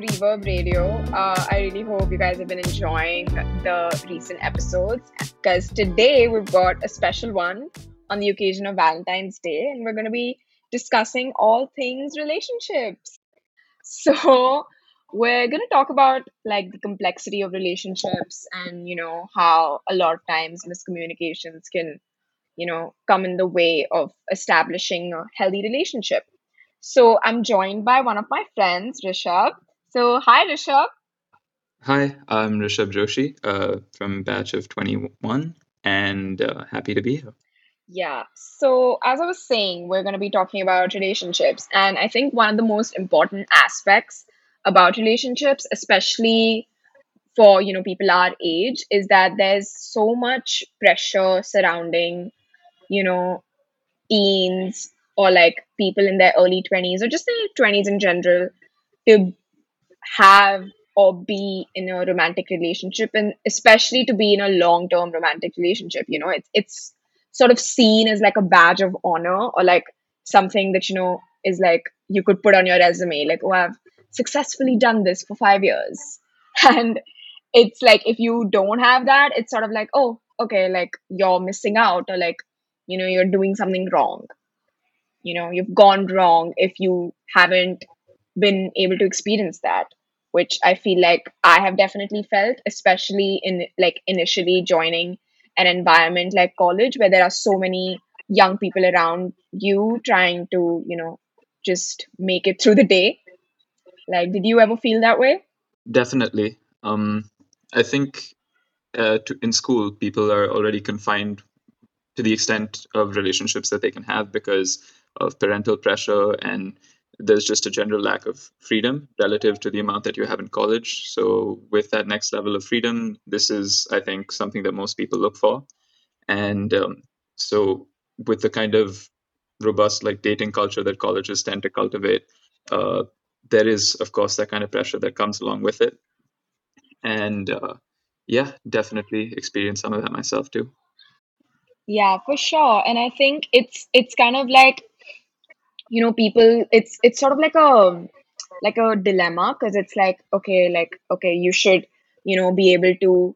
Reverb Radio. Uh, I really hope you guys have been enjoying the recent episodes because today we've got a special one on the occasion of Valentine's Day, and we're going to be discussing all things relationships. So, we're going to talk about like the complexity of relationships and you know how a lot of times miscommunications can you know come in the way of establishing a healthy relationship so I'm joined by one of my friends, Rishabh. So hi, Rishabh. Hi, I'm Rishabh Joshi uh, from batch of 21 and uh, happy to be here. Yeah. So as I was saying, we're going to be talking about relationships. And I think one of the most important aspects about relationships, especially for, you know, people our age, is that there's so much pressure surrounding, you know, teens or like people in their early 20s or just their 20s in general to have or be in a romantic relationship and especially to be in a long term romantic relationship you know it's it's sort of seen as like a badge of honor or like something that you know is like you could put on your resume like oh i've successfully done this for 5 years. And it's like if you don't have that it's sort of like oh okay like you're missing out or like you know you're doing something wrong. You know you've gone wrong if you haven't been able to experience that which i feel like i have definitely felt especially in like initially joining an environment like college where there are so many young people around you trying to you know just make it through the day. Like did you ever feel that way? Definitely. Um i think uh, to, in school people are already confined to the extent of relationships that they can have because of parental pressure and there's just a general lack of freedom relative to the amount that you have in college. So, with that next level of freedom, this is, I think, something that most people look for. And um, so, with the kind of robust like dating culture that colleges tend to cultivate, uh, there is, of course, that kind of pressure that comes along with it. And uh, yeah, definitely experience some of that myself too. Yeah, for sure. And I think it's it's kind of like you know people it's it's sort of like a like a dilemma because it's like okay like okay you should you know be able to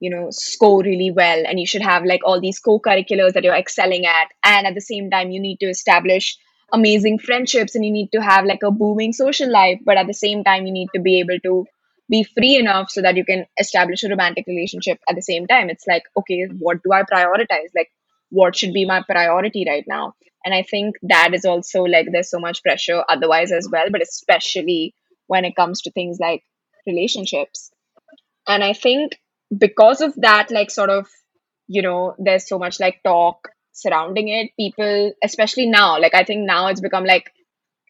you know score really well and you should have like all these co-curriculars that you're excelling at and at the same time you need to establish amazing friendships and you need to have like a booming social life but at the same time you need to be able to be free enough so that you can establish a romantic relationship at the same time. It's like okay what do i prioritize? Like what should be my priority right now. And i think that is also like there's so much pressure otherwise as well but especially when it comes to things like relationships. And i think because of that like sort of you know there's so much like talk surrounding it. People especially now like i think now it's become like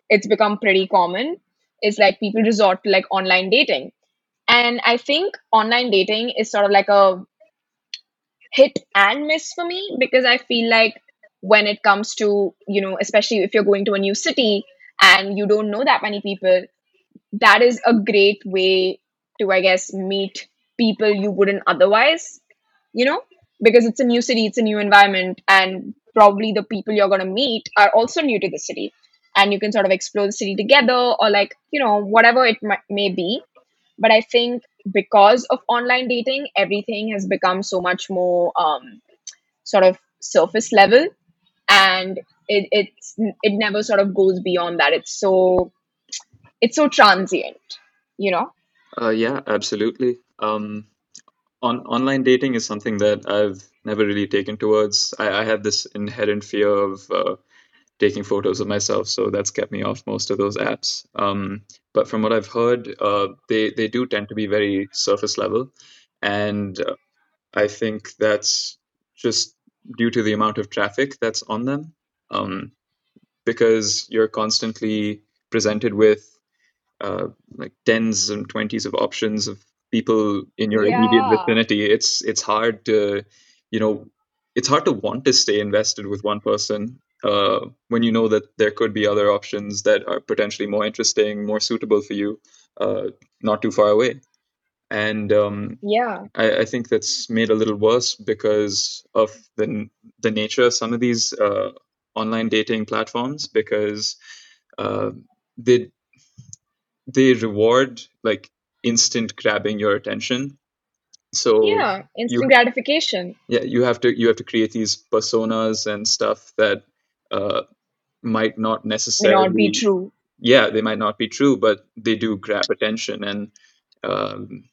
it's become pretty common is like people resort to like online dating. And i think online dating is sort of like a hit and miss for me because i feel like when it comes to you know especially if you're going to a new city and you don't know that many people that is a great way to i guess meet people you wouldn't otherwise you know because it's a new city it's a new environment and probably the people you're going to meet are also new to the city. And you can sort of explore the city together or like you know whatever it may be. But i think because of online dating everything has become so much more um, sort of surface level. And it it's it never sort of goes beyond that. It's so it's so transient you know? Uh, yeah absolutely. Um, on online dating is something that i've never really taken towards. I, I have this inherent fear of uh, taking photos of myself so that's kept me off most of those apps. Um, but from what i've heard uh, they they do tend to be very surface level. And uh, i think that's just due to the amount of traffic that's on them um, because you're constantly presented with uh, like tens and twenties of options of people in your yeah. immediate vicinity. It's it's hard to you know it's hard to want to stay invested with one person uh, when you know that there could be other options that are potentially more interesting more suitable for you uh, not too far away. And um, yeah. I, I, think that's made a little worse because of the the nature of some of these uh, online dating platforms because uh, they they reward like instant grabbing your attention. So Yeah, you instant gratification. Yeah you have to you have to create these personas and stuff that uh, might not may not be true. yeah they might not be true but they do grab attention and um,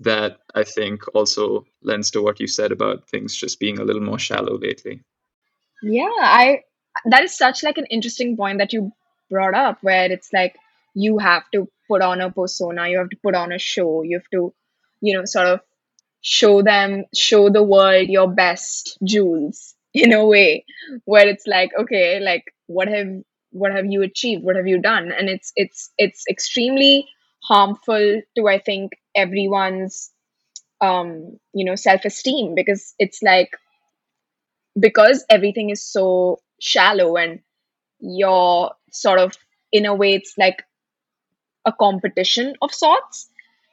that I think also lends to what you said about things just being a little more shallow lately. Yeah, I that is such like an interesting point that you brought up where it's like you have to put on a persona, you have to put on a show, you have to, you know, sort of show them, show the world your best jewels in a way where it's like, okay, like what have what have you achieved? What have you done? And it's it's it's extremely harmful to I think everyone's um, you know, self-esteem because it's like because everything is so shallow and you're sort of in a way it's like a competition of sorts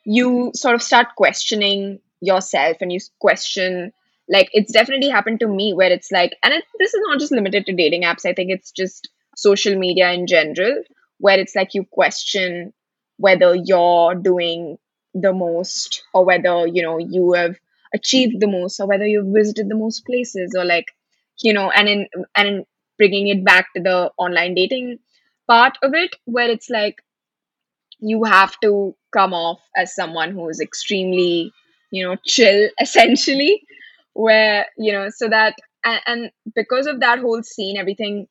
you sort of start questioning yourself and you question like it's definitely happened to me where it's like and it, this is not just limited to dating apps. I think it's just social media in general where it's like you question whether you're doing the most or whether you know you have achieved the most or whether you've visited the most places or like you know and in and in bringing it back to the online dating part of it where it's like you have to come off as someone who is extremely you know chill essentially where you know so that and, and because of that whole scene everything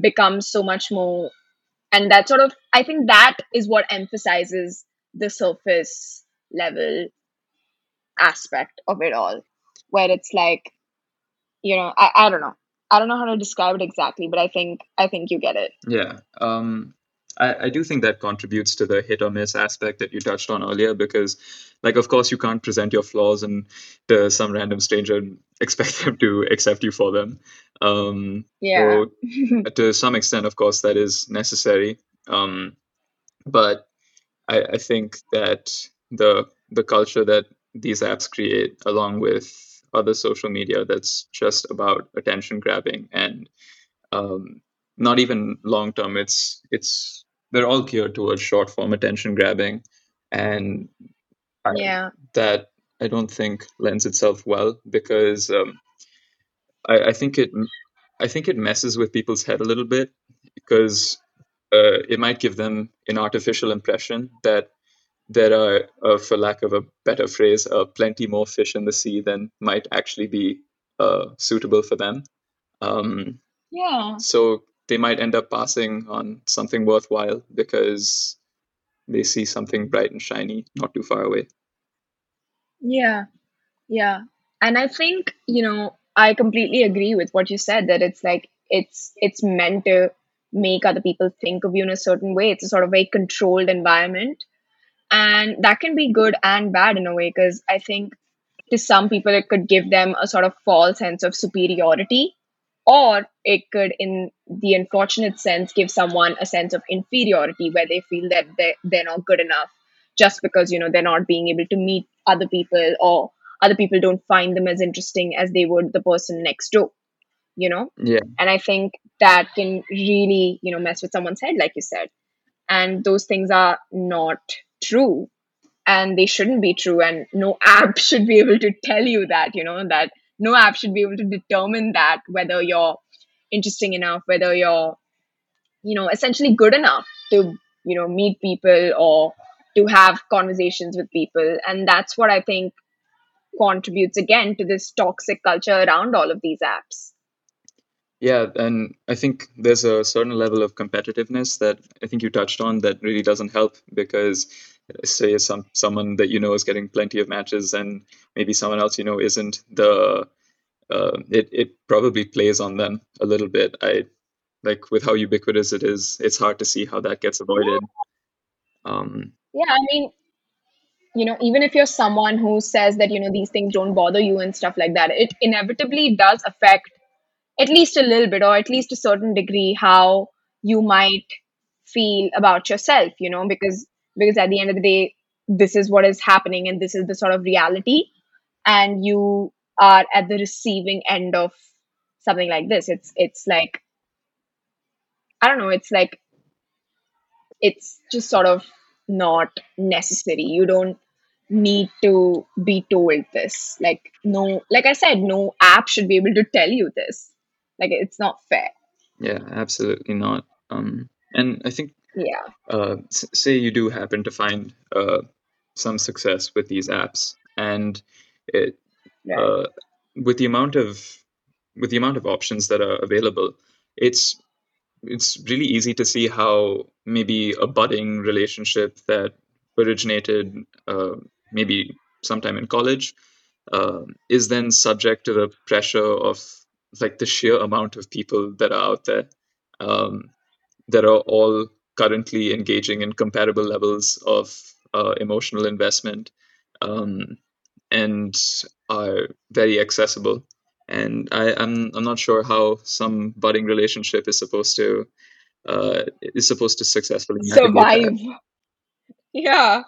becomes so much more and that sort of i think that is what emphasizes the surface level aspect of it all where it's like you know I, I don't know i don't know how to describe it exactly but i think i think you get it Yeah. Um, I, I do think that contributes to the hit or miss aspect that you touched on earlier because, like, of course, you can't present your flaws and to some random stranger and expect them to accept you for them. Um, yeah so, to some extent, of course, that is necessary. Um, but I, I think that the the culture that these apps create, along with other social media, that's just about attention grabbing and um, not even long term. It's it's they're all geared towards short form attention grabbing, and I, yeah that I don't think lends itself well because um, I, I think it I think it messes with people's head a little bit because uh, it might give them an artificial impression that there are, uh, for lack of a better phrase, uh, plenty more fish in the sea than might actually be uh, suitable for them. Um, yeah so they might end up passing on something worthwhile because they see something bright and shiny not too far away. yeah Yeah. And I think, you know, I completely agree with what you said that it's like it's it's meant to make other people think of you in a certain way. It's a sort of a controlled environment. And that can be good and bad in a way because I think to some people it could give them a sort of false sense of superiority or it could in the unfortunate sense give someone a sense of inferiority where they feel that they, they're not good enough just because you know they're not being able to meet other people or other people don't find them as interesting as they would the person next door you know? Yeah, and i think that can really you know mess with someone's head like you said. And those things are not true. And they shouldn't be true. And no app should be able to tell you that you know that no app should be able to determine that whether you're interesting enough whether you're you know essentially good enough to you know meet people or to have conversations with people. And that's what i think contributes again to this toxic culture around all of these apps. Yeah, and I think there's a certain level of competitiveness that I think you touched on that really doesn't help because say some someone that you know is getting plenty of matches and maybe someone else you know isn't the uh, it it probably plays on them a little bit. I like with how ubiquitous it is, it's hard to see how that gets avoided. Um, yeah i mean you know even if you're someone who says that you know these things don't bother you and stuff like that it inevitably does affect at least a little bit or at least a certain degree how you might feel about yourself you know because because at the end of the day this is what is happening and this is the sort of reality and you are at the receiving end of something like this it's it's like i don't know it's like it's just sort of not necessary. You don't need to be told this. Like, no, like I said, no app should be able to tell you this. Like, it's not fair. Yeah, absolutely not. Um, and I think, Yeah, uh, s- say you do happen to find uh, some success with these apps, and it right. uh, with the amount of with the amount of options that are available, it's it's really easy to see how maybe a budding relationship that originated uh, maybe sometime in college uh, is then subject to the pressure of like the sheer amount of people that are out there um, that are all currently engaging in comparable levels of uh, emotional investment um, and are very accessible. And I, I'm I'm not sure how some budding relationship is supposed to uh, is supposed to successfully navigate that. Survive. Yeah.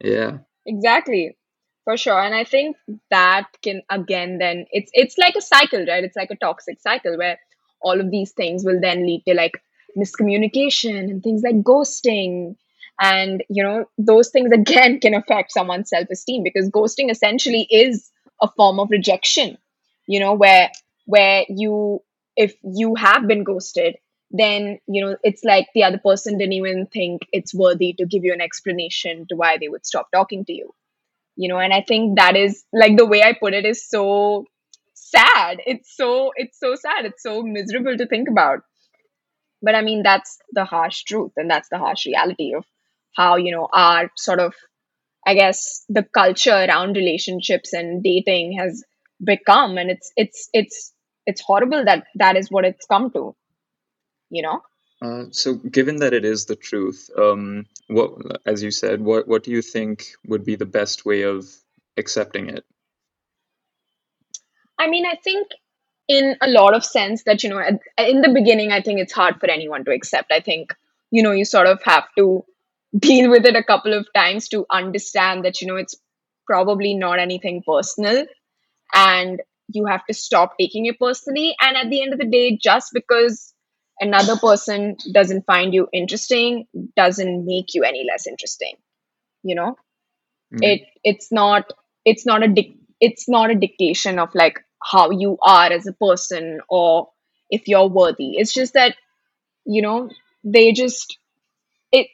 Yeah, Exactly. For sure. And I think that can again then it's it's like a cycle, right? It's like a toxic cycle where all of these things will then lead to like miscommunication and things like ghosting. And you know, those things again can affect someone's self-esteem because ghosting essentially is a form of rejection, you know, where where you if you have been ghosted, then you know it's like the other person didn't even think it's worthy to give you an explanation to why they would stop talking to you you know. And i think that is like the way i put it is so sad. It's so it's so sad. It's so miserable to think about but i mean that's the harsh truth and that's the harsh reality of how you know our sort of i guess the culture around relationships and dating has become and it's it's it's it's horrible that that is what it's come to you know Uh, so, given that it is the truth, um, what, as you said, what what do you think would be the best way of accepting it? I mean, I think in a lot of sense that, you know, in the beginning, I think it's hard for anyone to accept. I think, you know, you sort of have to deal with it a couple of times to understand that, you know, it's probably not anything personal and you have to stop taking it personally. And at the end of the day, just because another person doesn't find you interesting doesn't make you any less interesting, you know? Mm, it it's not it's not a dic- it's not a dictation of like how you are as a person or if you're worthy. It's just that you know they just it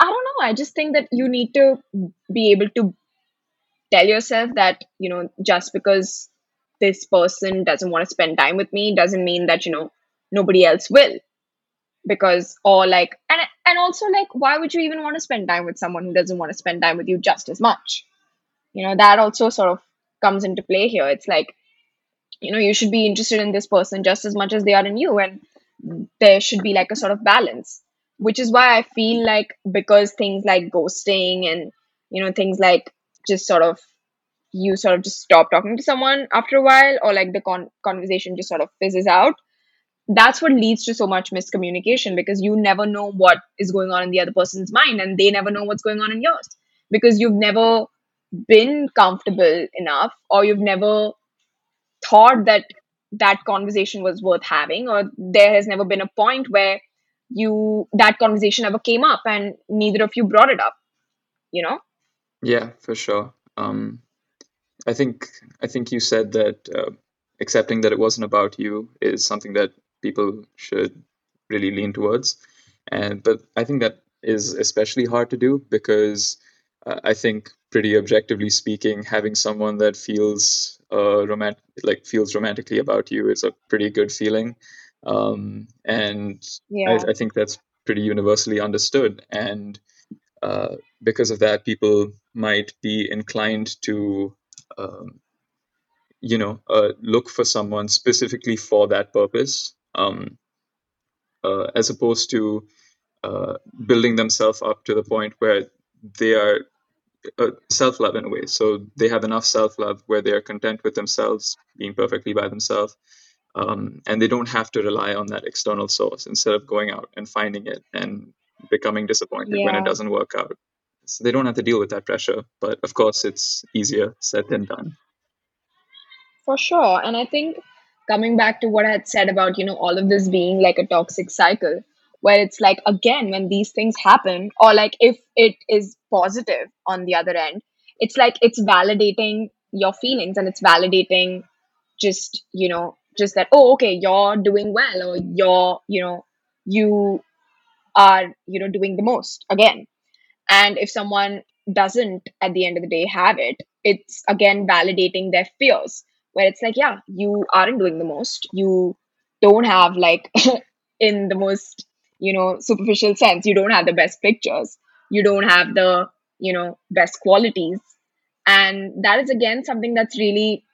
i don't know. I just think that you need to be able to tell yourself that you know just because this person doesn't want to spend time with me doesn't mean that you know nobody else will. Because or like and and also like why would you even want to spend time with someone who doesn't want to spend time with you just as much? You know that also sort of comes into play here. It's like you know you should be interested in this person just as much as they are in you and there should be like a sort of balance which is why i feel like because things like ghosting and you know things like just sort of you sort of just stop talking to someone after a while or like the con- conversation just sort of fizzes out that's what leads to so much miscommunication because you never know what is going on in the other person's mind and they never know what's going on in yours because you've never been comfortable enough or you've never thought that that conversation was worth having or there has never been a point where you that conversation ever came up and neither of you brought it up you know yeah, for sure. Um, I think I think you said that uh, accepting that it wasn't about you is something that people should really lean towards, and but I think that is especially hard to do because uh, I think pretty objectively speaking, having someone that feels uh, romantic like feels romantically about you is a pretty good feeling, um, and I, yeah. I think that's pretty universally understood. And uh, because of that, people might be inclined to, um, you know, uh, look for someone specifically for that purpose, um, uh, as opposed to uh, building themselves up to the point where they are uh, self-love in a way. So they have enough self-love where they are content with themselves, being perfectly by themselves, um, and they don't have to rely on that external source instead of going out and finding it and becoming disappointed when it doesn't work out. So they don't have to deal with that pressure, but of course, it's easier said than done. for sure and i think coming back to what i had said about you know all of this being like a toxic cycle where it's like again when these things happen or like if it is positive on the other end it's like it's validating your feelings and it's validating just you know just that oh okay you're doing well or you're you know you are you know doing the most again. And if someone doesn't at the end of the day have it it's again validating their fears where it's like yeah you aren't doing the most. You don't have like in the most you know superficial sense. You don't have the best pictures. You don't have the you know best qualities. And that is again something that's really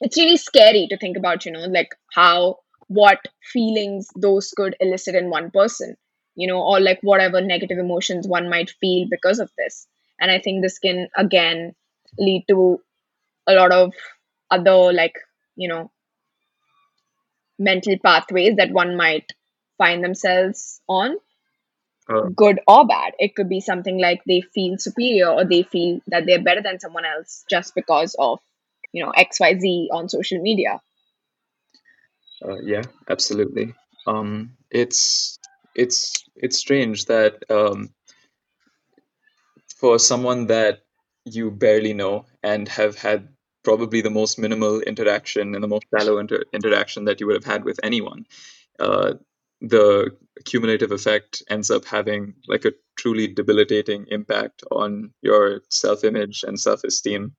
it's really scary to think about you know like how what feelings those could elicit in one person you know or like whatever negative emotions one might feel because of this. And i think this can again lead to a lot of other like you know mental pathways that one might find themselves on Uh, good or bad. It could be something like they feel superior or they feel that they're better than someone else just because of you know xyz on social media. Uh, yeah, absolutely. Um, it's it's it's strange that um, for someone that you barely know and have had probably the most minimal interaction and the most shallow inter- interaction that you would have had with anyone, uh, the cumulative effect ends up having like a truly debilitating impact on your self-image and self-esteem,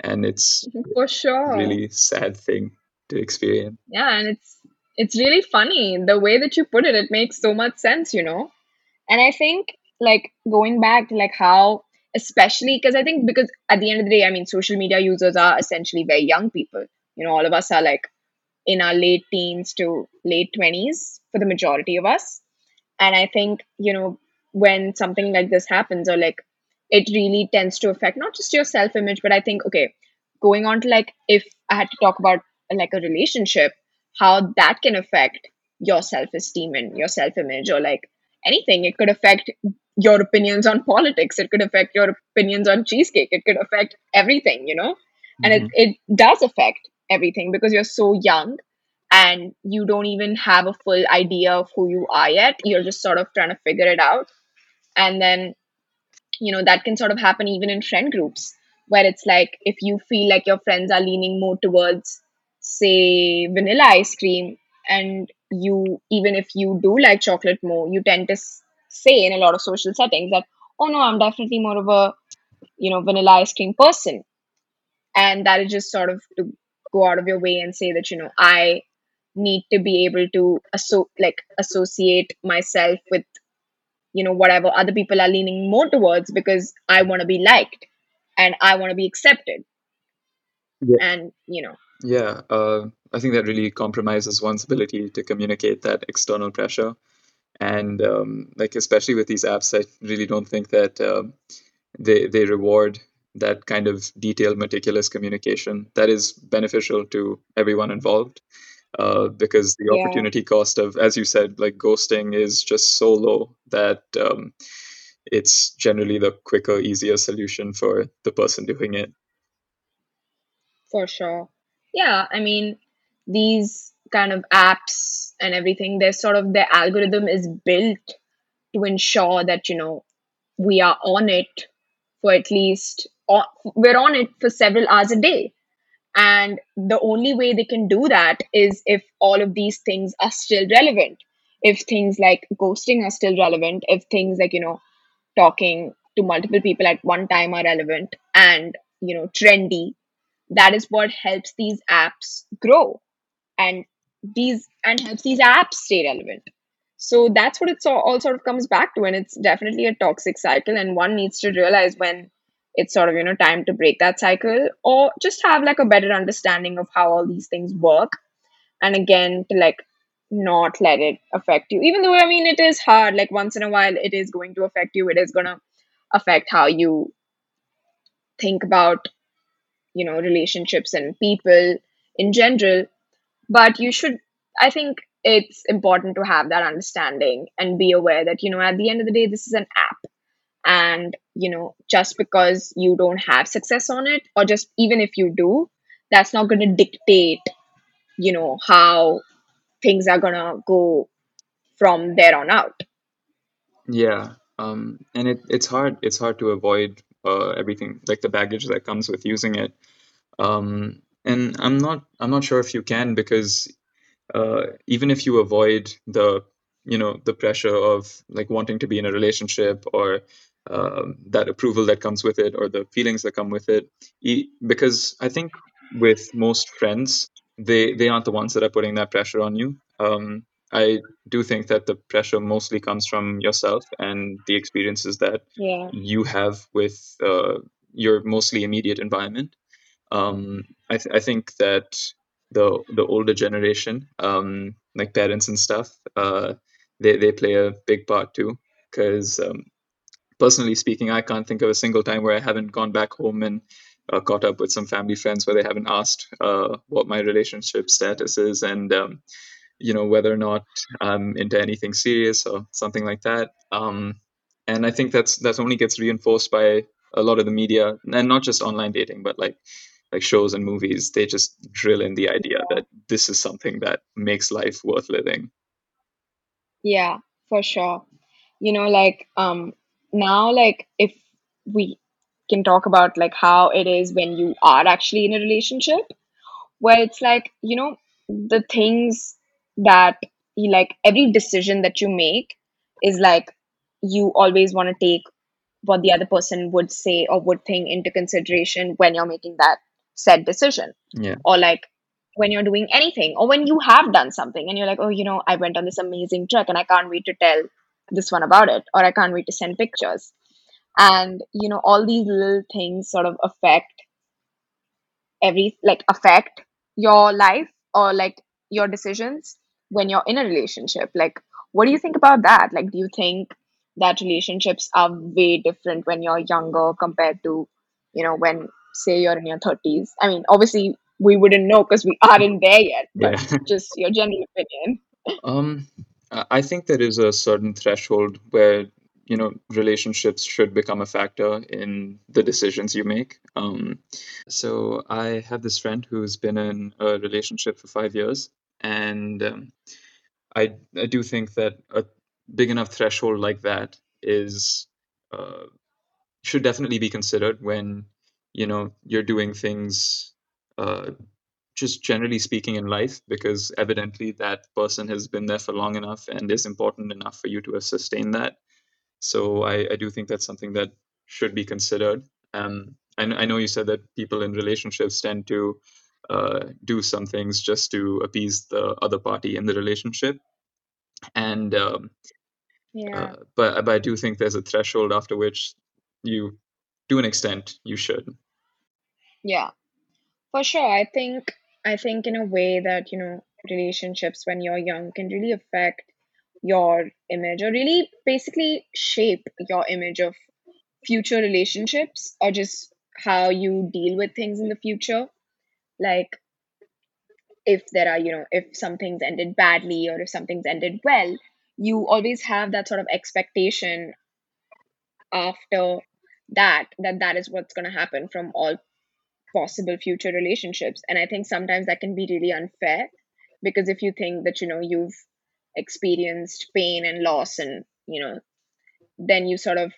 and it's mm-hmm. for a sure. really sad thing to experience. yeah and it's it's really funny the way that you put it. It makes so much sense you know? And i think like going back to like how especially because i think because at the end of the day i mean social media users are essentially very young people. You know all of us are like in our late teens to late 20s for the majority of us. And i think you know when something like this happens or like it really tends to affect not just your self image but i think okay going on to like if i had to talk about like a relationship how that can affect your self esteem and your self image or like anything. It could affect your opinions on politics. It could affect your opinions on cheesecake. It could affect everything you know? And it, hmm it does affect everything because you're so young and you don't even have a full idea of who you are yet. You're just sort of trying to figure it out. And then you know that can sort of happen even in friend groups where it's like if you feel like your friends are leaning more towards say vanilla ice cream and you even if you do like chocolate more you tend to say in a lot of social settings that oh no i'm definitely more of a you know vanilla ice cream person. And that is just sort of to go out of your way and say that you know i need to be able to asso- like associate myself with you know whatever other people are leaning more towards because i want to be liked and i want to be accepted Yeah, and you know yeah. Uh, I think that really compromises one's ability to communicate that external pressure, and um, like especially with these apps, I really don't think that um, they they reward that kind of detailed, meticulous communication that is beneficial to everyone involved. Uh, because the yeah. opportunity cost of, as you said, like ghosting is just so low that um, it's generally the quicker, easier solution for the person doing it. for sure. Yeah i mean these kind of apps and everything they're sort of their algorithm is built to ensure that you know we are on it for at least we're on it for several hours a day and the only way they can do that is if all of these things are still relevant. If things like ghosting are still relevant if things like you know talking to multiple people at one time are relevant and you know trendy that is what helps these apps grow. And these and helps these apps stay relevant. So that's what all, all sort of comes back to and it's definitely a toxic cycle and one needs to realize when it's sort of you know time to break that cycle or just have like a better understanding of how all these things work. And again to like not let it affect you. Even though i mean it is hard like once in a while it is going to affect you it is going to affect how you think about you know relationships and people in general. But you should i think it's important to have that understanding and be aware that you know at the end of the day this is an app and you know just because you don't have success on it or just even if you do that's not going to dictate you know how things are going to go from there on out. Yeah, um, and it it's hard it's hard to avoid uh, everything like the baggage that comes with using it. Um, and I'm not I'm not sure if you can because uh, even if you avoid the you know the pressure of like wanting to be in a relationship or um, that approval that comes with it or the feelings that come with it because i think with most friends they they aren't the ones that are putting that pressure on you um, i do think that the pressure mostly comes from yourself and the experiences that Yeah. you have with uh, your mostly immediate environment um, I, th- I think that the the older generation, um, like parents and stuff, uh, they they play a big part too. Because um, personally speaking, I can't think of a single time where I haven't gone back home and uh, caught up with some family friends where they haven't asked uh, what my relationship status is and um, you know whether or not I'm into anything serious or something like that. Um, and I think that's that only gets reinforced by a lot of the media, and not just online dating, but like like shows and movies. They just drill in the idea that this is something that makes life worth living. Yeah, for sure. You know, like um now like if we can talk about like how it is when you are actually in a relationship where it's like, you know, the things that you like every decision that you make is like you always want to take what the other person would say or would think into consideration when you're making that said decision. Yeah, or like when you're doing anything or when you have done something and you're like oh you know i went on this amazing trek and i can't wait to tell this one about it or i can't wait to send pictures. And you know all these little things sort of affect every like affect your life or like your decisions when you're in a relationship. Like what do you think about that? Like do you think that relationships are way different when you're younger compared to you know when say you're in your 30s i mean obviously we wouldn't know because we aren't there yet but yeah. just your general opinion. Um, I think there is a certain threshold where, you know, relationships should become a factor in the decisions you make. Um, so I have this friend who's been in a relationship for five years, and um, I I do think that a big enough threshold like that is uh, should definitely be considered when, you know, you're doing things uh, just generally speaking in life, because evidently that person has been there for long enough and is important enough for you to have sustained that. So I, I do think that's something that should be considered. Um, I, I know you said that people in relationships tend to uh, do some things just to appease the other party in the relationship, and um, yeah uh, but but I do think there's a threshold after which you, to an extent, you should. yeah for sure i think i think in a way that you know relationships when you're young can really affect your image or really basically shape your image of future relationships or just how you deal with things in the future. Like if there are you know if something's ended badly or if something's ended well you always have that sort of expectation after that that that is what's going to happen from all possible future relationships and i think sometimes that can be really unfair because if you think that you know you've experienced pain and loss and you know then you sort of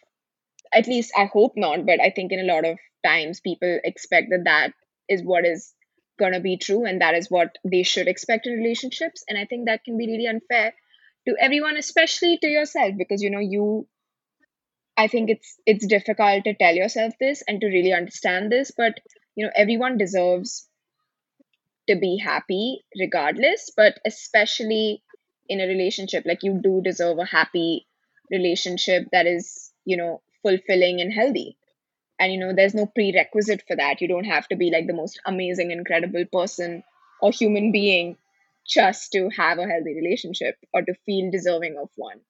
at least I hope not, but I think in a lot of times people expect that that is what is going to be true and that is what they should expect in relationships. And I think that can be really unfair to everyone, especially to yourself, because you know, you, I think it's, it's difficult to tell yourself this and to really understand this, but you know, everyone deserves to be happy regardless, but especially in a relationship, like you do deserve a happy relationship that is, you know, fulfilling and healthy. And you know there's no prerequisite for that. You don't have to be like the most amazing incredible person or human being just to have a healthy relationship or to feel deserving of one.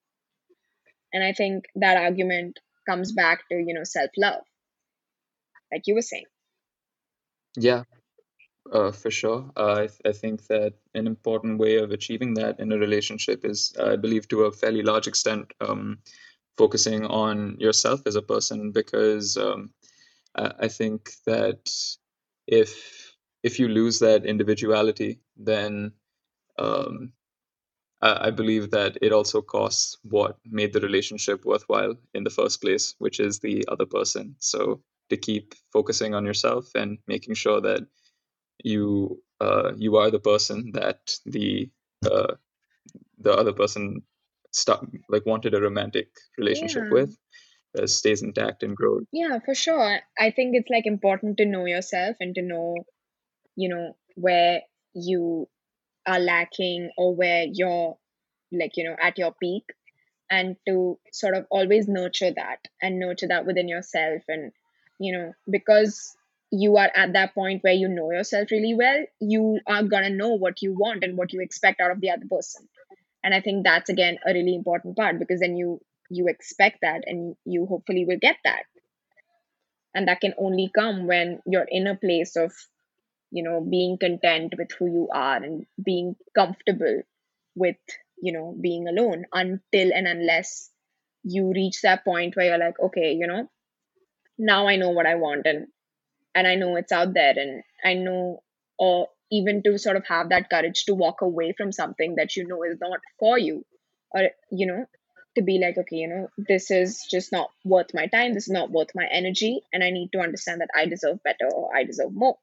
And i think that argument comes back to you know self love like you were saying Yeah, uh, for sure. Uh, I, th- I think that an important way of achieving that in a relationship is, I believe, to a fairly large extent, um, focusing on yourself as a person, because um, I, I think that if if you lose that individuality, then um, uh, I believe that it also costs what made the relationship worthwhile in the first place, which is the other person. So to keep focusing on yourself and making sure that you uh, you are the person that the uh, the other person stop, like wanted a romantic relationship Yeah. with uh, stays intact and grows. Yeah, for sure. I think it's like important to know yourself and to know, you know, where you are lacking or where you're like, you know, at your peak and to sort of always nurture that and nurture that within yourself and you know because you are at that point where you know yourself really well you are going to know what you want and what you expect out of the other person. And i think that's again a really important part because then you you expect that and you hopefully will get that. And that can only come when you're in a place of you know being content with who you are and being comfortable with you know being alone until and unless you reach that point where you're like okay you know now i know what i want and and i know it's out there and i know or even to sort of have that courage to walk away from something that you know is not for you or you know to be like okay you know this is just not worth my time this is not worth my energy and i need to understand that i deserve better or i deserve more.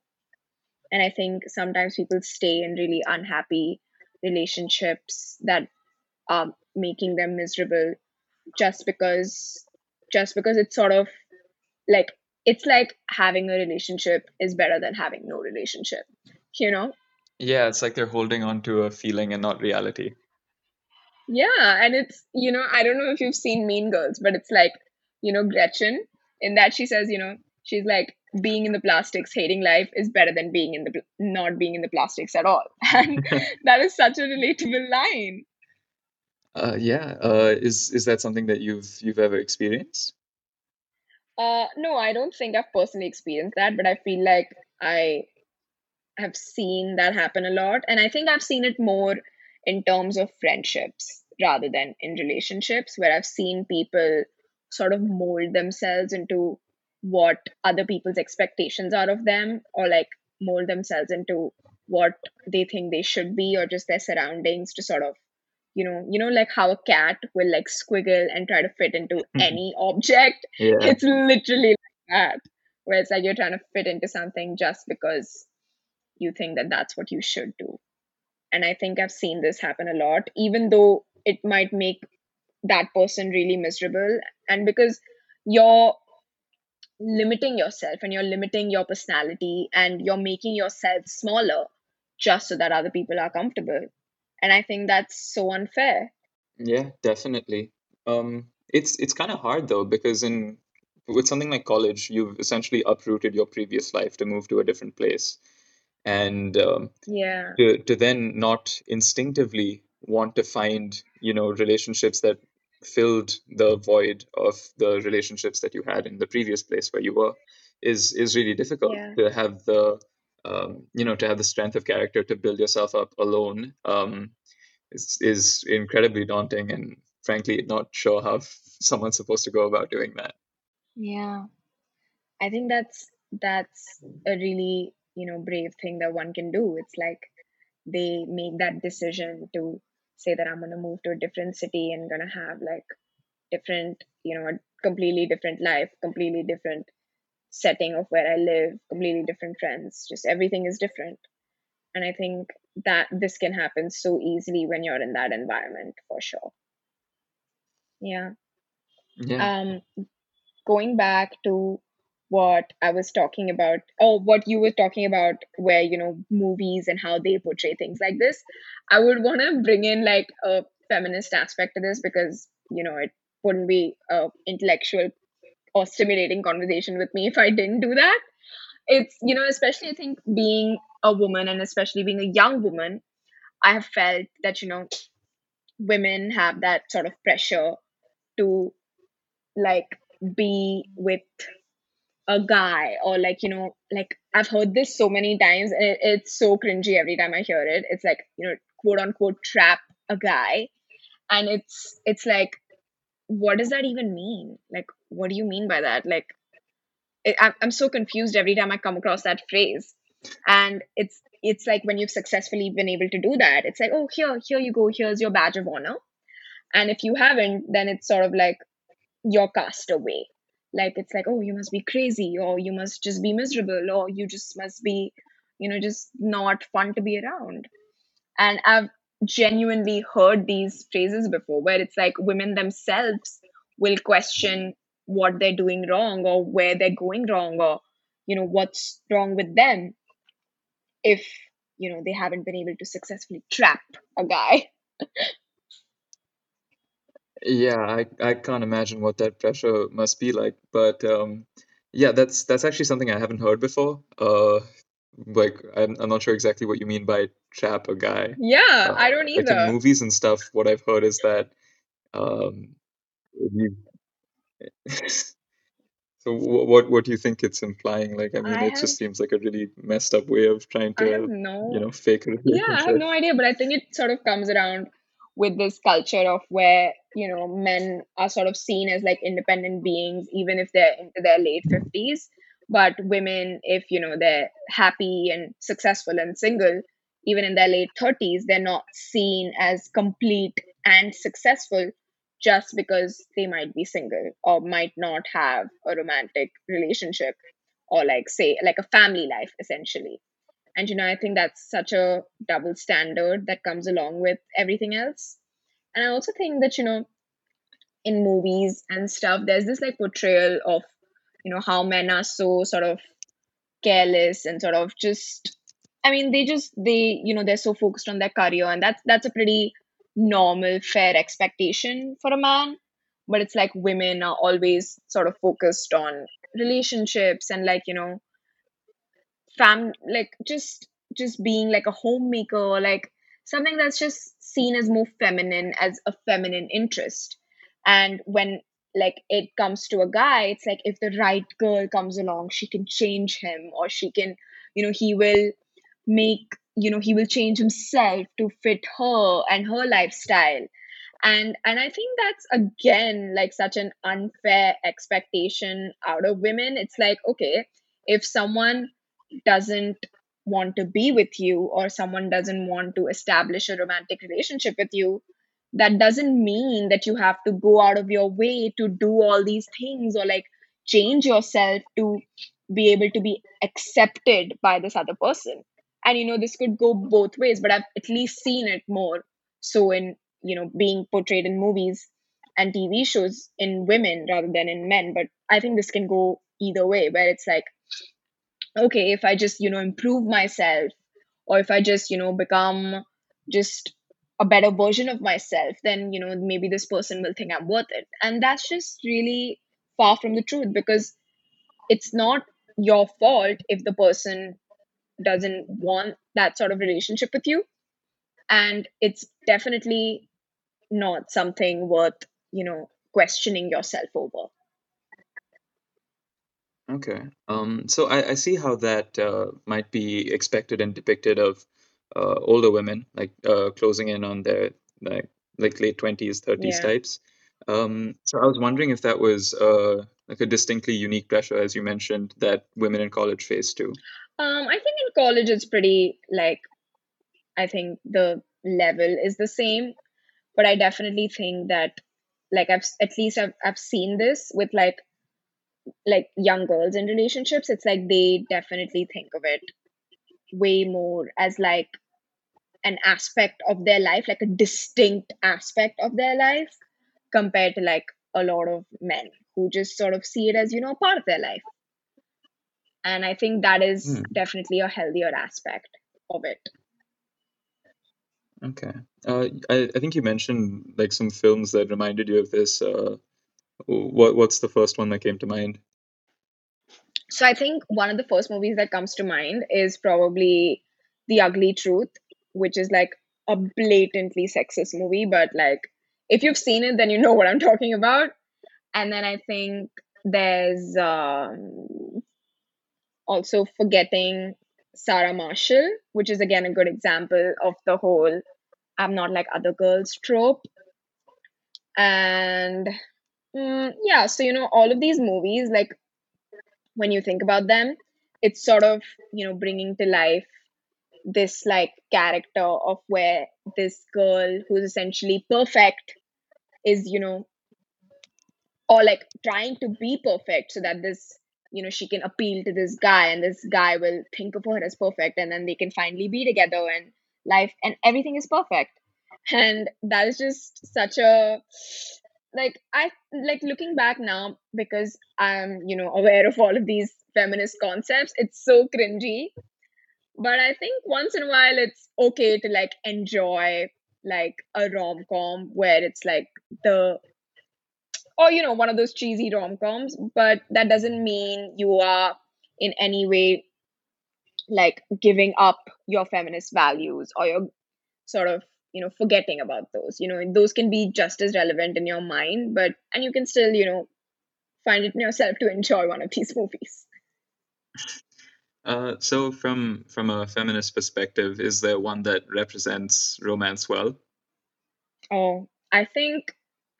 And i think sometimes people stay in really unhappy relationships that are making them miserable just because just because it's sort of like it's like having a relationship is better than having no relationship you know Yeah, it's like they're holding on to a feeling and not reality. yeah and it's you know i don't know if you've seen mean girls but it's like you know gretchen in that she says you know she's like being in the plastics hating life is better than being in the pl- not being in the plastics at all and that is such a relatable line Uh, yeah. Uh, is is that something that you've you've ever experienced? Uh no i don't think i've personally experienced that but i feel like i have seen that happen a lot. And I think I've seen it more in terms of friendships rather than in relationships, where I've seen people sort of mold themselves into what other people's expectations are of them, or like mold themselves into what they think they should be, or just their surroundings to sort of you know you know like how a cat will like squiggle and try to fit into any object Yeah. it's literally like that where it's like you're trying to fit into something just because you think that that's what you should do. And I think I've seen this happen a lot, even though it might make that person really miserable. And because you're limiting yourself and you're limiting your personality and you're making yourself smaller just so that other people are comfortable. And I think that's so unfair. Yeah, definitely. Um, it's it's kind of hard though because in with something like college, you've essentially uprooted your previous life to move to a different place, and um, Yeah. to to then not instinctively want to find, you know, relationships that filled the void of the relationships that you had in the previous place where you were is is really difficult Yeah. to have the um, you know to have the strength of character to build yourself up alone um, is is incredibly daunting and frankly not sure how someone's supposed to go about doing that. Yeah. I think that's that's a really, you know, brave thing that one can do. It's like they make that decision to say that I'm gonna move to a different city and gonna have like different, you know, a completely different life, completely different setting of where I live, completely different friends. Just everything is different. And I think that this can happen so easily when you're in that environment for sure. Yeah. Yeah. Um, going back to what I was talking about, or what you were talking about, where, you know, movies and how they portray things like this, I would want to bring in like a feminist aspect to this because, you know, it wouldn't be a intellectual or stimulating conversation with me if I didn't do that. It's, you know, especially I think being a woman and especially being a young woman, I have felt that, you know, women have that sort of pressure to like be with a guy or like you know like i've heard this so many times. And it, it's so cringy every time i hear it. It's like you know quote unquote trap a guy. And it's it's like what does that even mean? Like what do you mean by that? Like it, I'm, I'm so confused every time i come across that phrase. And it's it's like when you've successfully been able to do that it's like oh here here you go here's your badge of honor. And if you haven't then it's sort of like you're cast away. Like it's like oh you must be crazy or you must just be miserable or you just must be you know just not fun to be around. And i've genuinely heard these phrases before where it's like women themselves will question what they're doing wrong or where they're going wrong or you know what's wrong with them if you know they haven't been able to successfully trap a guy Yeah, I I can't imagine what that pressure must be like. But um, yeah, that's that's actually something I haven't heard before. Uh, like I'm I'm not sure exactly what you mean by trap a guy. yeah i Uh, don't like in movies and stuff, what I've heard is that um, you So wh- what what do you think it's implying? Like, I mean, i it have just seems like a really messed up way of trying to, you know, fake a Yeah, I have no idea, but I think it sort of comes around with this culture of where, you know, men are sort of seen as like independent beings, even if they're into their late 50s. But women, if, you know, they're happy and successful and single, even in their late 30s, they're not seen as complete and successful just because they might be single or might not have a romantic relationship or, like, say, like a family life, essentially. And you know i think that's such a double standard that comes along with everything else. And i also think that you know in movies and stuff there's this like portrayal of you know how men are so sort of careless and sort of just i mean they just they you know they're so focused on their career and that's that's a pretty normal fair expectation for a man but it's like women are always sort of focused on relationships and like you know fam like just just being like a homemaker or like something that's just seen as more feminine as a feminine interest. And when like it comes to a guy it's like if the right girl comes along she can change him or she can you know he will make you know he will change himself to fit her and her lifestyle. And and i think that's again like such an unfair expectation out of women. It's like okay if someone doesn't want to be with you or someone doesn't want to establish a romantic relationship with you that doesn't mean that you have to go out of your way to do all these things or like change yourself to be able to be accepted by this other person and you know this could go both ways but i've at least seen it more so in you know being portrayed in movies and tv shows in women rather than in men. But i think this can go either way where it's like okay if i just you know improve myself or if i just you know become just a better version of myself then you know maybe this person will think i'm worth it. And that's just really far from the truth because it's not your fault if the person doesn't want that sort of relationship with you and it's definitely not something worth you know questioning yourself over Okay. Um, so I, I see how that uh, might be expected and depicted of uh, older women, like uh, closing in on their like like late 20s, 30s yeah types. Um, so I was wondering if that was uh, like a distinctly unique pressure, as you mentioned, that women in college face too. um i think in college it's pretty like i think the level is the same but I definitely think that like I've at least I've I've seen this with like like young girls in relationships. It's like they definitely think of it way more as like an aspect of their life, like a distinct aspect of their life compared to like a lot of men who just sort of see it as, you know, part of their life. And I think that is Hmm. definitely a healthier aspect of it. Okay. Uh, I, I think you mentioned like some films that reminded you of this. Uh, what what's the first one that came to mind? So I think one of the first movies that comes to mind is probably The Ugly Truth, which is like a blatantly sexist movie, but like if you've seen it, then you know what I'm talking about. And then I think there's um, also Forgetting Sarah Marshall, which is again a good example of the whole I'm not like other girls trope. And mm, yeah, so you know, all of these movies, like when you think about them, it's sort of you know bringing to life this like character of where this girl who's essentially perfect is you know or like trying to be perfect so that this you know she can appeal to this guy and this guy will think of her as perfect and then they can finally be together and life and everything is perfect. And that is just such a like i like looking back now because i'm you know aware of all of these feminist concepts it's so cringy. But i think once in a while it's okay to like enjoy like a rom-com where it's like the or you know one of those cheesy rom-coms but that doesn't mean you are in any way like giving up your feminist values or you're sort of you know forgetting about those you know those can be just as relevant in your mind but and you can still you know find it in yourself to enjoy one of these movies Uh, so from from a feminist perspective, is there one that represents romance well? oh i think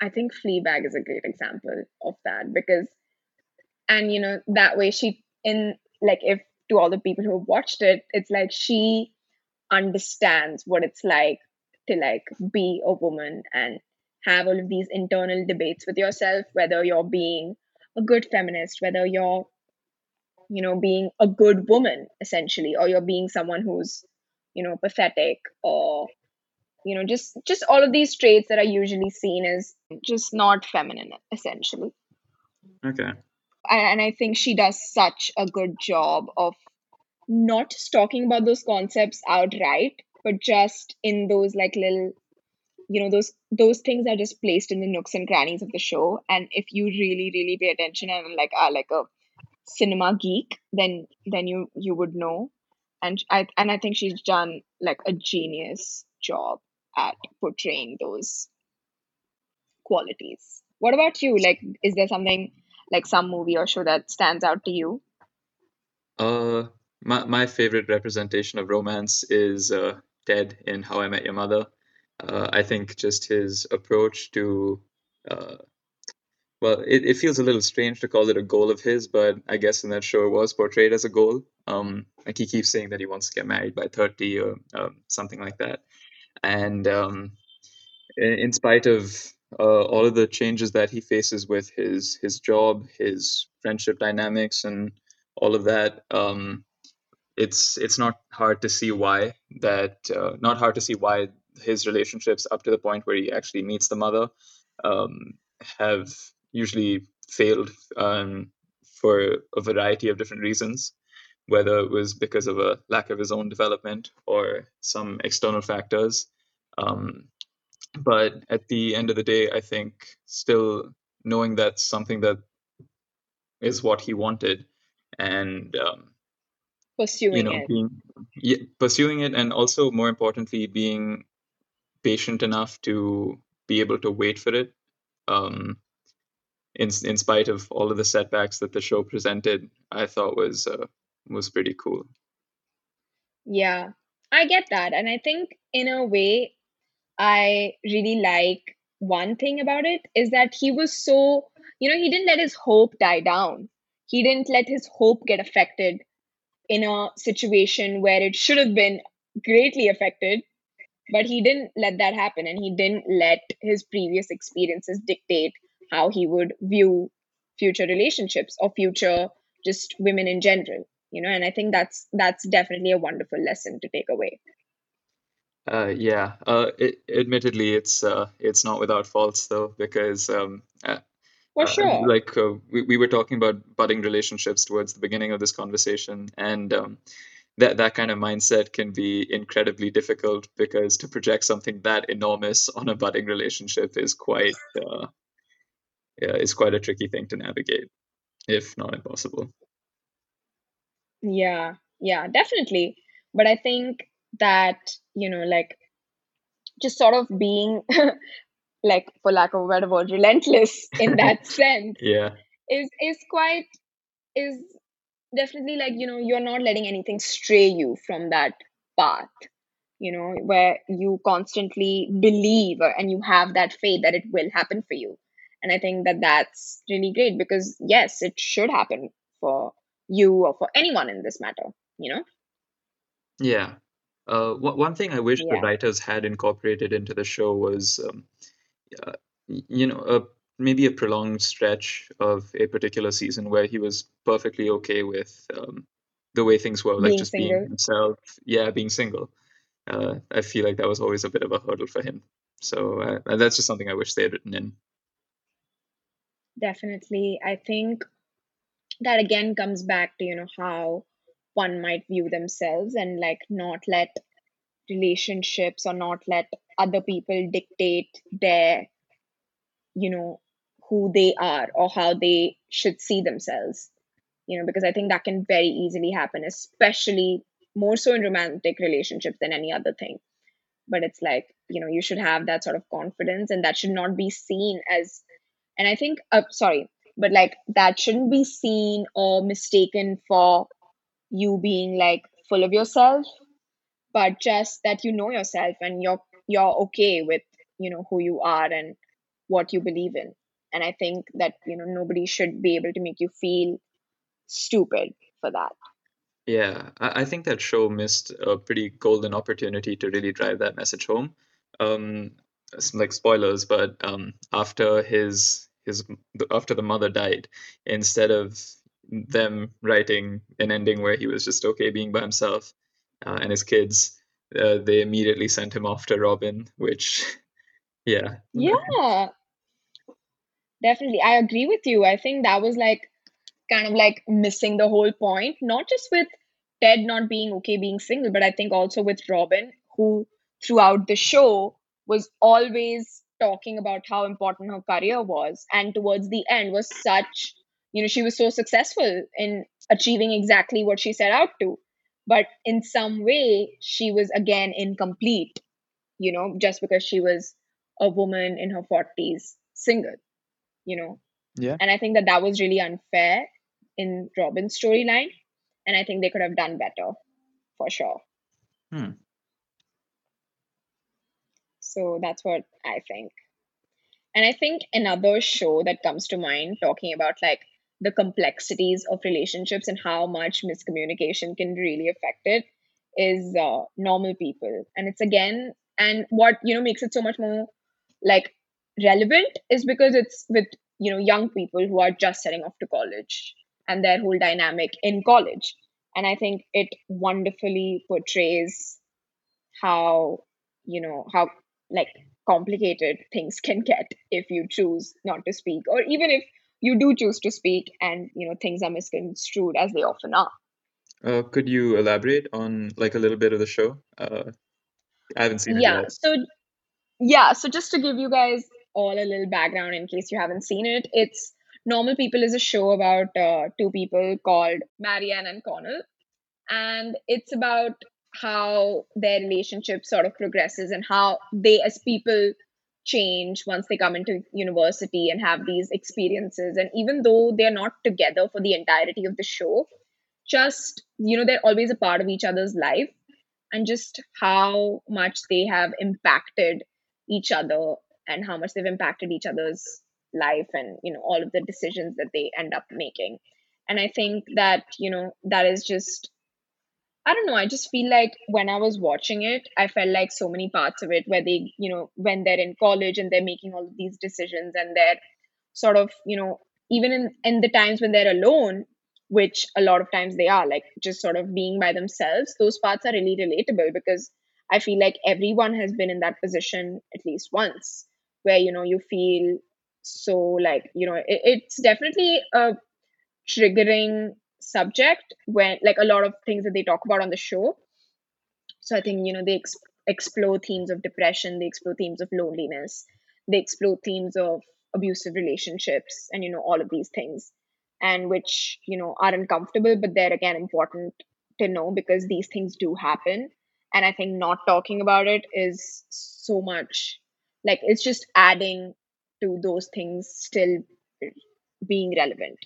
i think fleabag is a great example of that because and you know that way she in like if to all the people who have watched it it's like she understands what it's like to like be a woman and have all of these internal debates with yourself whether you're being a good feminist whether you're you know being a good woman essentially or you're being someone who's you know pathetic or you know just just all of these traits that are usually seen as just not feminine essentially. Okay. and, and i think she does such a good job of not just talking about those concepts outright but just in those like little you know those those things are just placed in the nooks and crannies of the show. And if you really really pay attention and like are like a cinema geek then then you you would know. And i and i think she's done like a genius job at portraying those qualities what about you like is there something like some movie or show that stands out to you Uh, my my favorite representation of romance is uh, Ted in How I Met Your Mother. Uh, I think just his approach to uh, well, it, it feels a little strange to call it a goal of his, but I guess in that show it was portrayed as a goal. Um, like he keeps saying that he wants to get married by 30 or um, something like that. And um, in, spite of uh, all of the changes that he faces with his his job, his friendship dynamics, and all of that, um, it's it's not hard to see why that uh, not hard to see why his relationships up to the point where he actually meets the mother um, have usually failed um, for a variety of different reasons, whether it was because of a lack of his own development or some external factors. Um, but at the end of the day, I think still knowing that's something that is what he wanted, and um, you pursuing know, it being yeah, pursuing it, and also more importantly, being patient enough to be able to wait for it. Um, in in spite of all of the setbacks that the show presented, I thought was uh, was pretty cool. yeah i get that and i think in a way I really like one thing about it is that he was so, you know, he didn't let his hope die down. He didn't let his hope get affected in a situation where it should have been greatly affected, but he didn't let that happen and he didn't let his previous experiences dictate how he would view future relationships or future just women in general, you know, and I think that's that's definitely a wonderful lesson to take away. Uh, yeah, uh, it, admittedly, it's uh, it's not without faults though, because um, uh, For uh, sure. like uh, we, we were talking about budding relationships towards the beginning of this conversation, and um, that that kind of mindset can be incredibly difficult because to project something that enormous on a budding relationship is quite uh, yeah, is quite a tricky thing to navigate, if not impossible. Yeah, yeah, definitely. But I think that, you know, like just sort of being like for lack of a better word, relentless in that sense Yeah, is is quite is definitely like, you know, you're not letting anything stray you from that path, you know, where you constantly believe and you have that faith that it will happen for you. And I think that that's really great because yes, it should happen for you or for anyone in this matter, you know? Yeah. Uh, one one thing I wish the writers had incorporated into the show was, um, uh, you know, a, maybe a prolonged stretch of a particular season where he was perfectly okay with um, the way things were, like Being just being himself. Yeah, being single. Uh, I feel like that was always a bit of a hurdle for him. So uh, that's just something I wish they had written in. Definitely. I think that again comes back to, you know, how one might view themselves and like not let relationships or not let other people dictate their, you know, who they are or how they should see themselves. You know, because I think that can very easily happen, especially more so in romantic relationships than any other thing. But it's like, you know, you should have that sort of confidence and that should not be seen as and i think uh, sorry but like that shouldn't be seen or mistaken for you being like full of yourself but just that you know yourself and you're you're okay with you know who you are and what you believe in and i think that you know nobody should be able to make you feel stupid for that Yeah, I, I think that show missed a pretty golden opportunity to really drive that message home. Um, it's like spoilers, but um, after his his after the mother died, instead of them writing an ending where he was just okay being by himself uh, and his kids, uh, they immediately sent him off to Robin, which, yeah, yeah. Definitely. I agree with you. I think that was like kind of like missing the whole point, not just with Ted not being okay being single, but I think also with Robin, who throughout the show was always talking about how important her career was. And towards the end was such, you know, she was so successful in achieving exactly what she set out to. But in some way, she was again incomplete, you know, just because she was a woman in her 40s, single, you know. yeah. And I think that that was really unfair in Robin's storyline. And I think they could have done better for sure. Hmm. So that's what I think. And I think another show that comes to mind talking about like the complexities of relationships and how much miscommunication can really affect it is uh, normal people. And it's again, and what you know makes it so much more like relevant is because it's with you know young people who are just setting off to college and their whole dynamic in college. And I think it wonderfully portrays how you know how like complicated things can get if you choose not to speak or even if you do choose to speak and you know things are misconstrued as they often are Uh, could you elaborate on like a little bit of the show? Uh, I haven't seen it yeah yet. so yeah so just to give you guys all a little background in case you haven't seen it it's normal people is a show about uh, two people called marianne and connell and it's about how their relationship sort of progresses and how they as people change once they come into university and have these experiences. And even though they're not together for the entirety of the show just you know they're always a part of each other's life and just how much they have impacted each other and how much they've impacted each other's life and you know all of the decisions that they end up making. And i think that you know that is just I don't know. I just feel like when I was watching it, I felt like so many parts of it where they, you know, when they're in college and they're making all of these decisions and they're sort of, you know, even in, in the times when they're alone, which a lot of times they are, like just sort of being by themselves, those parts are really relatable because I feel like everyone has been in that position at least once where, you know, you feel so like, you know, it, it's definitely a triggering subject when like a lot of things that they talk about on the show. So i think you know they ex- explore themes of depression they explore themes of loneliness they explore themes of abusive relationships and you know all of these things and which you know are uncomfortable but they're again important to know because these things do happen. And i think not talking about it is so much like it's just adding to those things still being relevant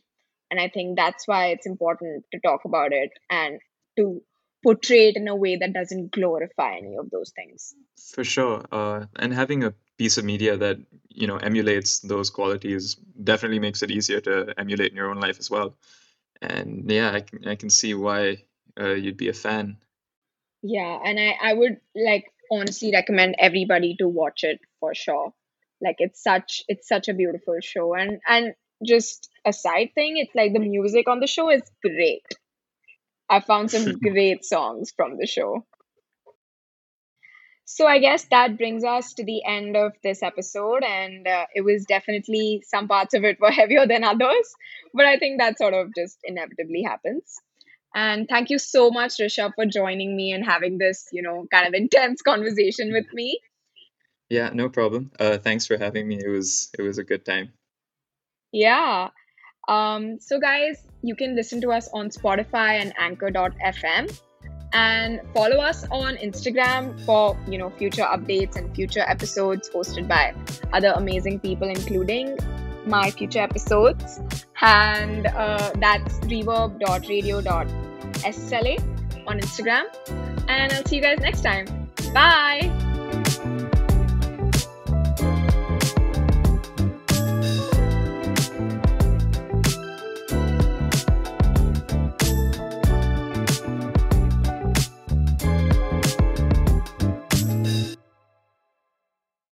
and I think that's why it's important to talk about it and to portray it in a way that doesn't glorify any of those things. For sure. Uh, and having a piece of media that, you know, emulates those qualities definitely makes it easier to emulate in your own life as well. and yeah, I can I can see why uh, you'd be a fan. Yeah, and I I would like honestly recommend everybody to watch it for sure. Like it's such it's such a beautiful show and and just a side thing, it's like the music on the show is great. I found some great songs from the show. So I guess that brings us to the end of this episode, and uh, it was definitely some parts of it were heavier than others, but I think that sort of just inevitably happens. And thank you so much, Rishabh, for joining me and having this, you know, kind of intense conversation with me. Yeah, no problem. Uh, thanks for having me. It was it was a good time. Yeah. Um, so guys, you can listen to us on Spotify and Anchor.fm and follow us on Instagram for you know future updates and future episodes hosted by other amazing people, including my future episodes. And uh, that's reverb.radio.sla on Instagram. And I'll see you guys next time. Bye.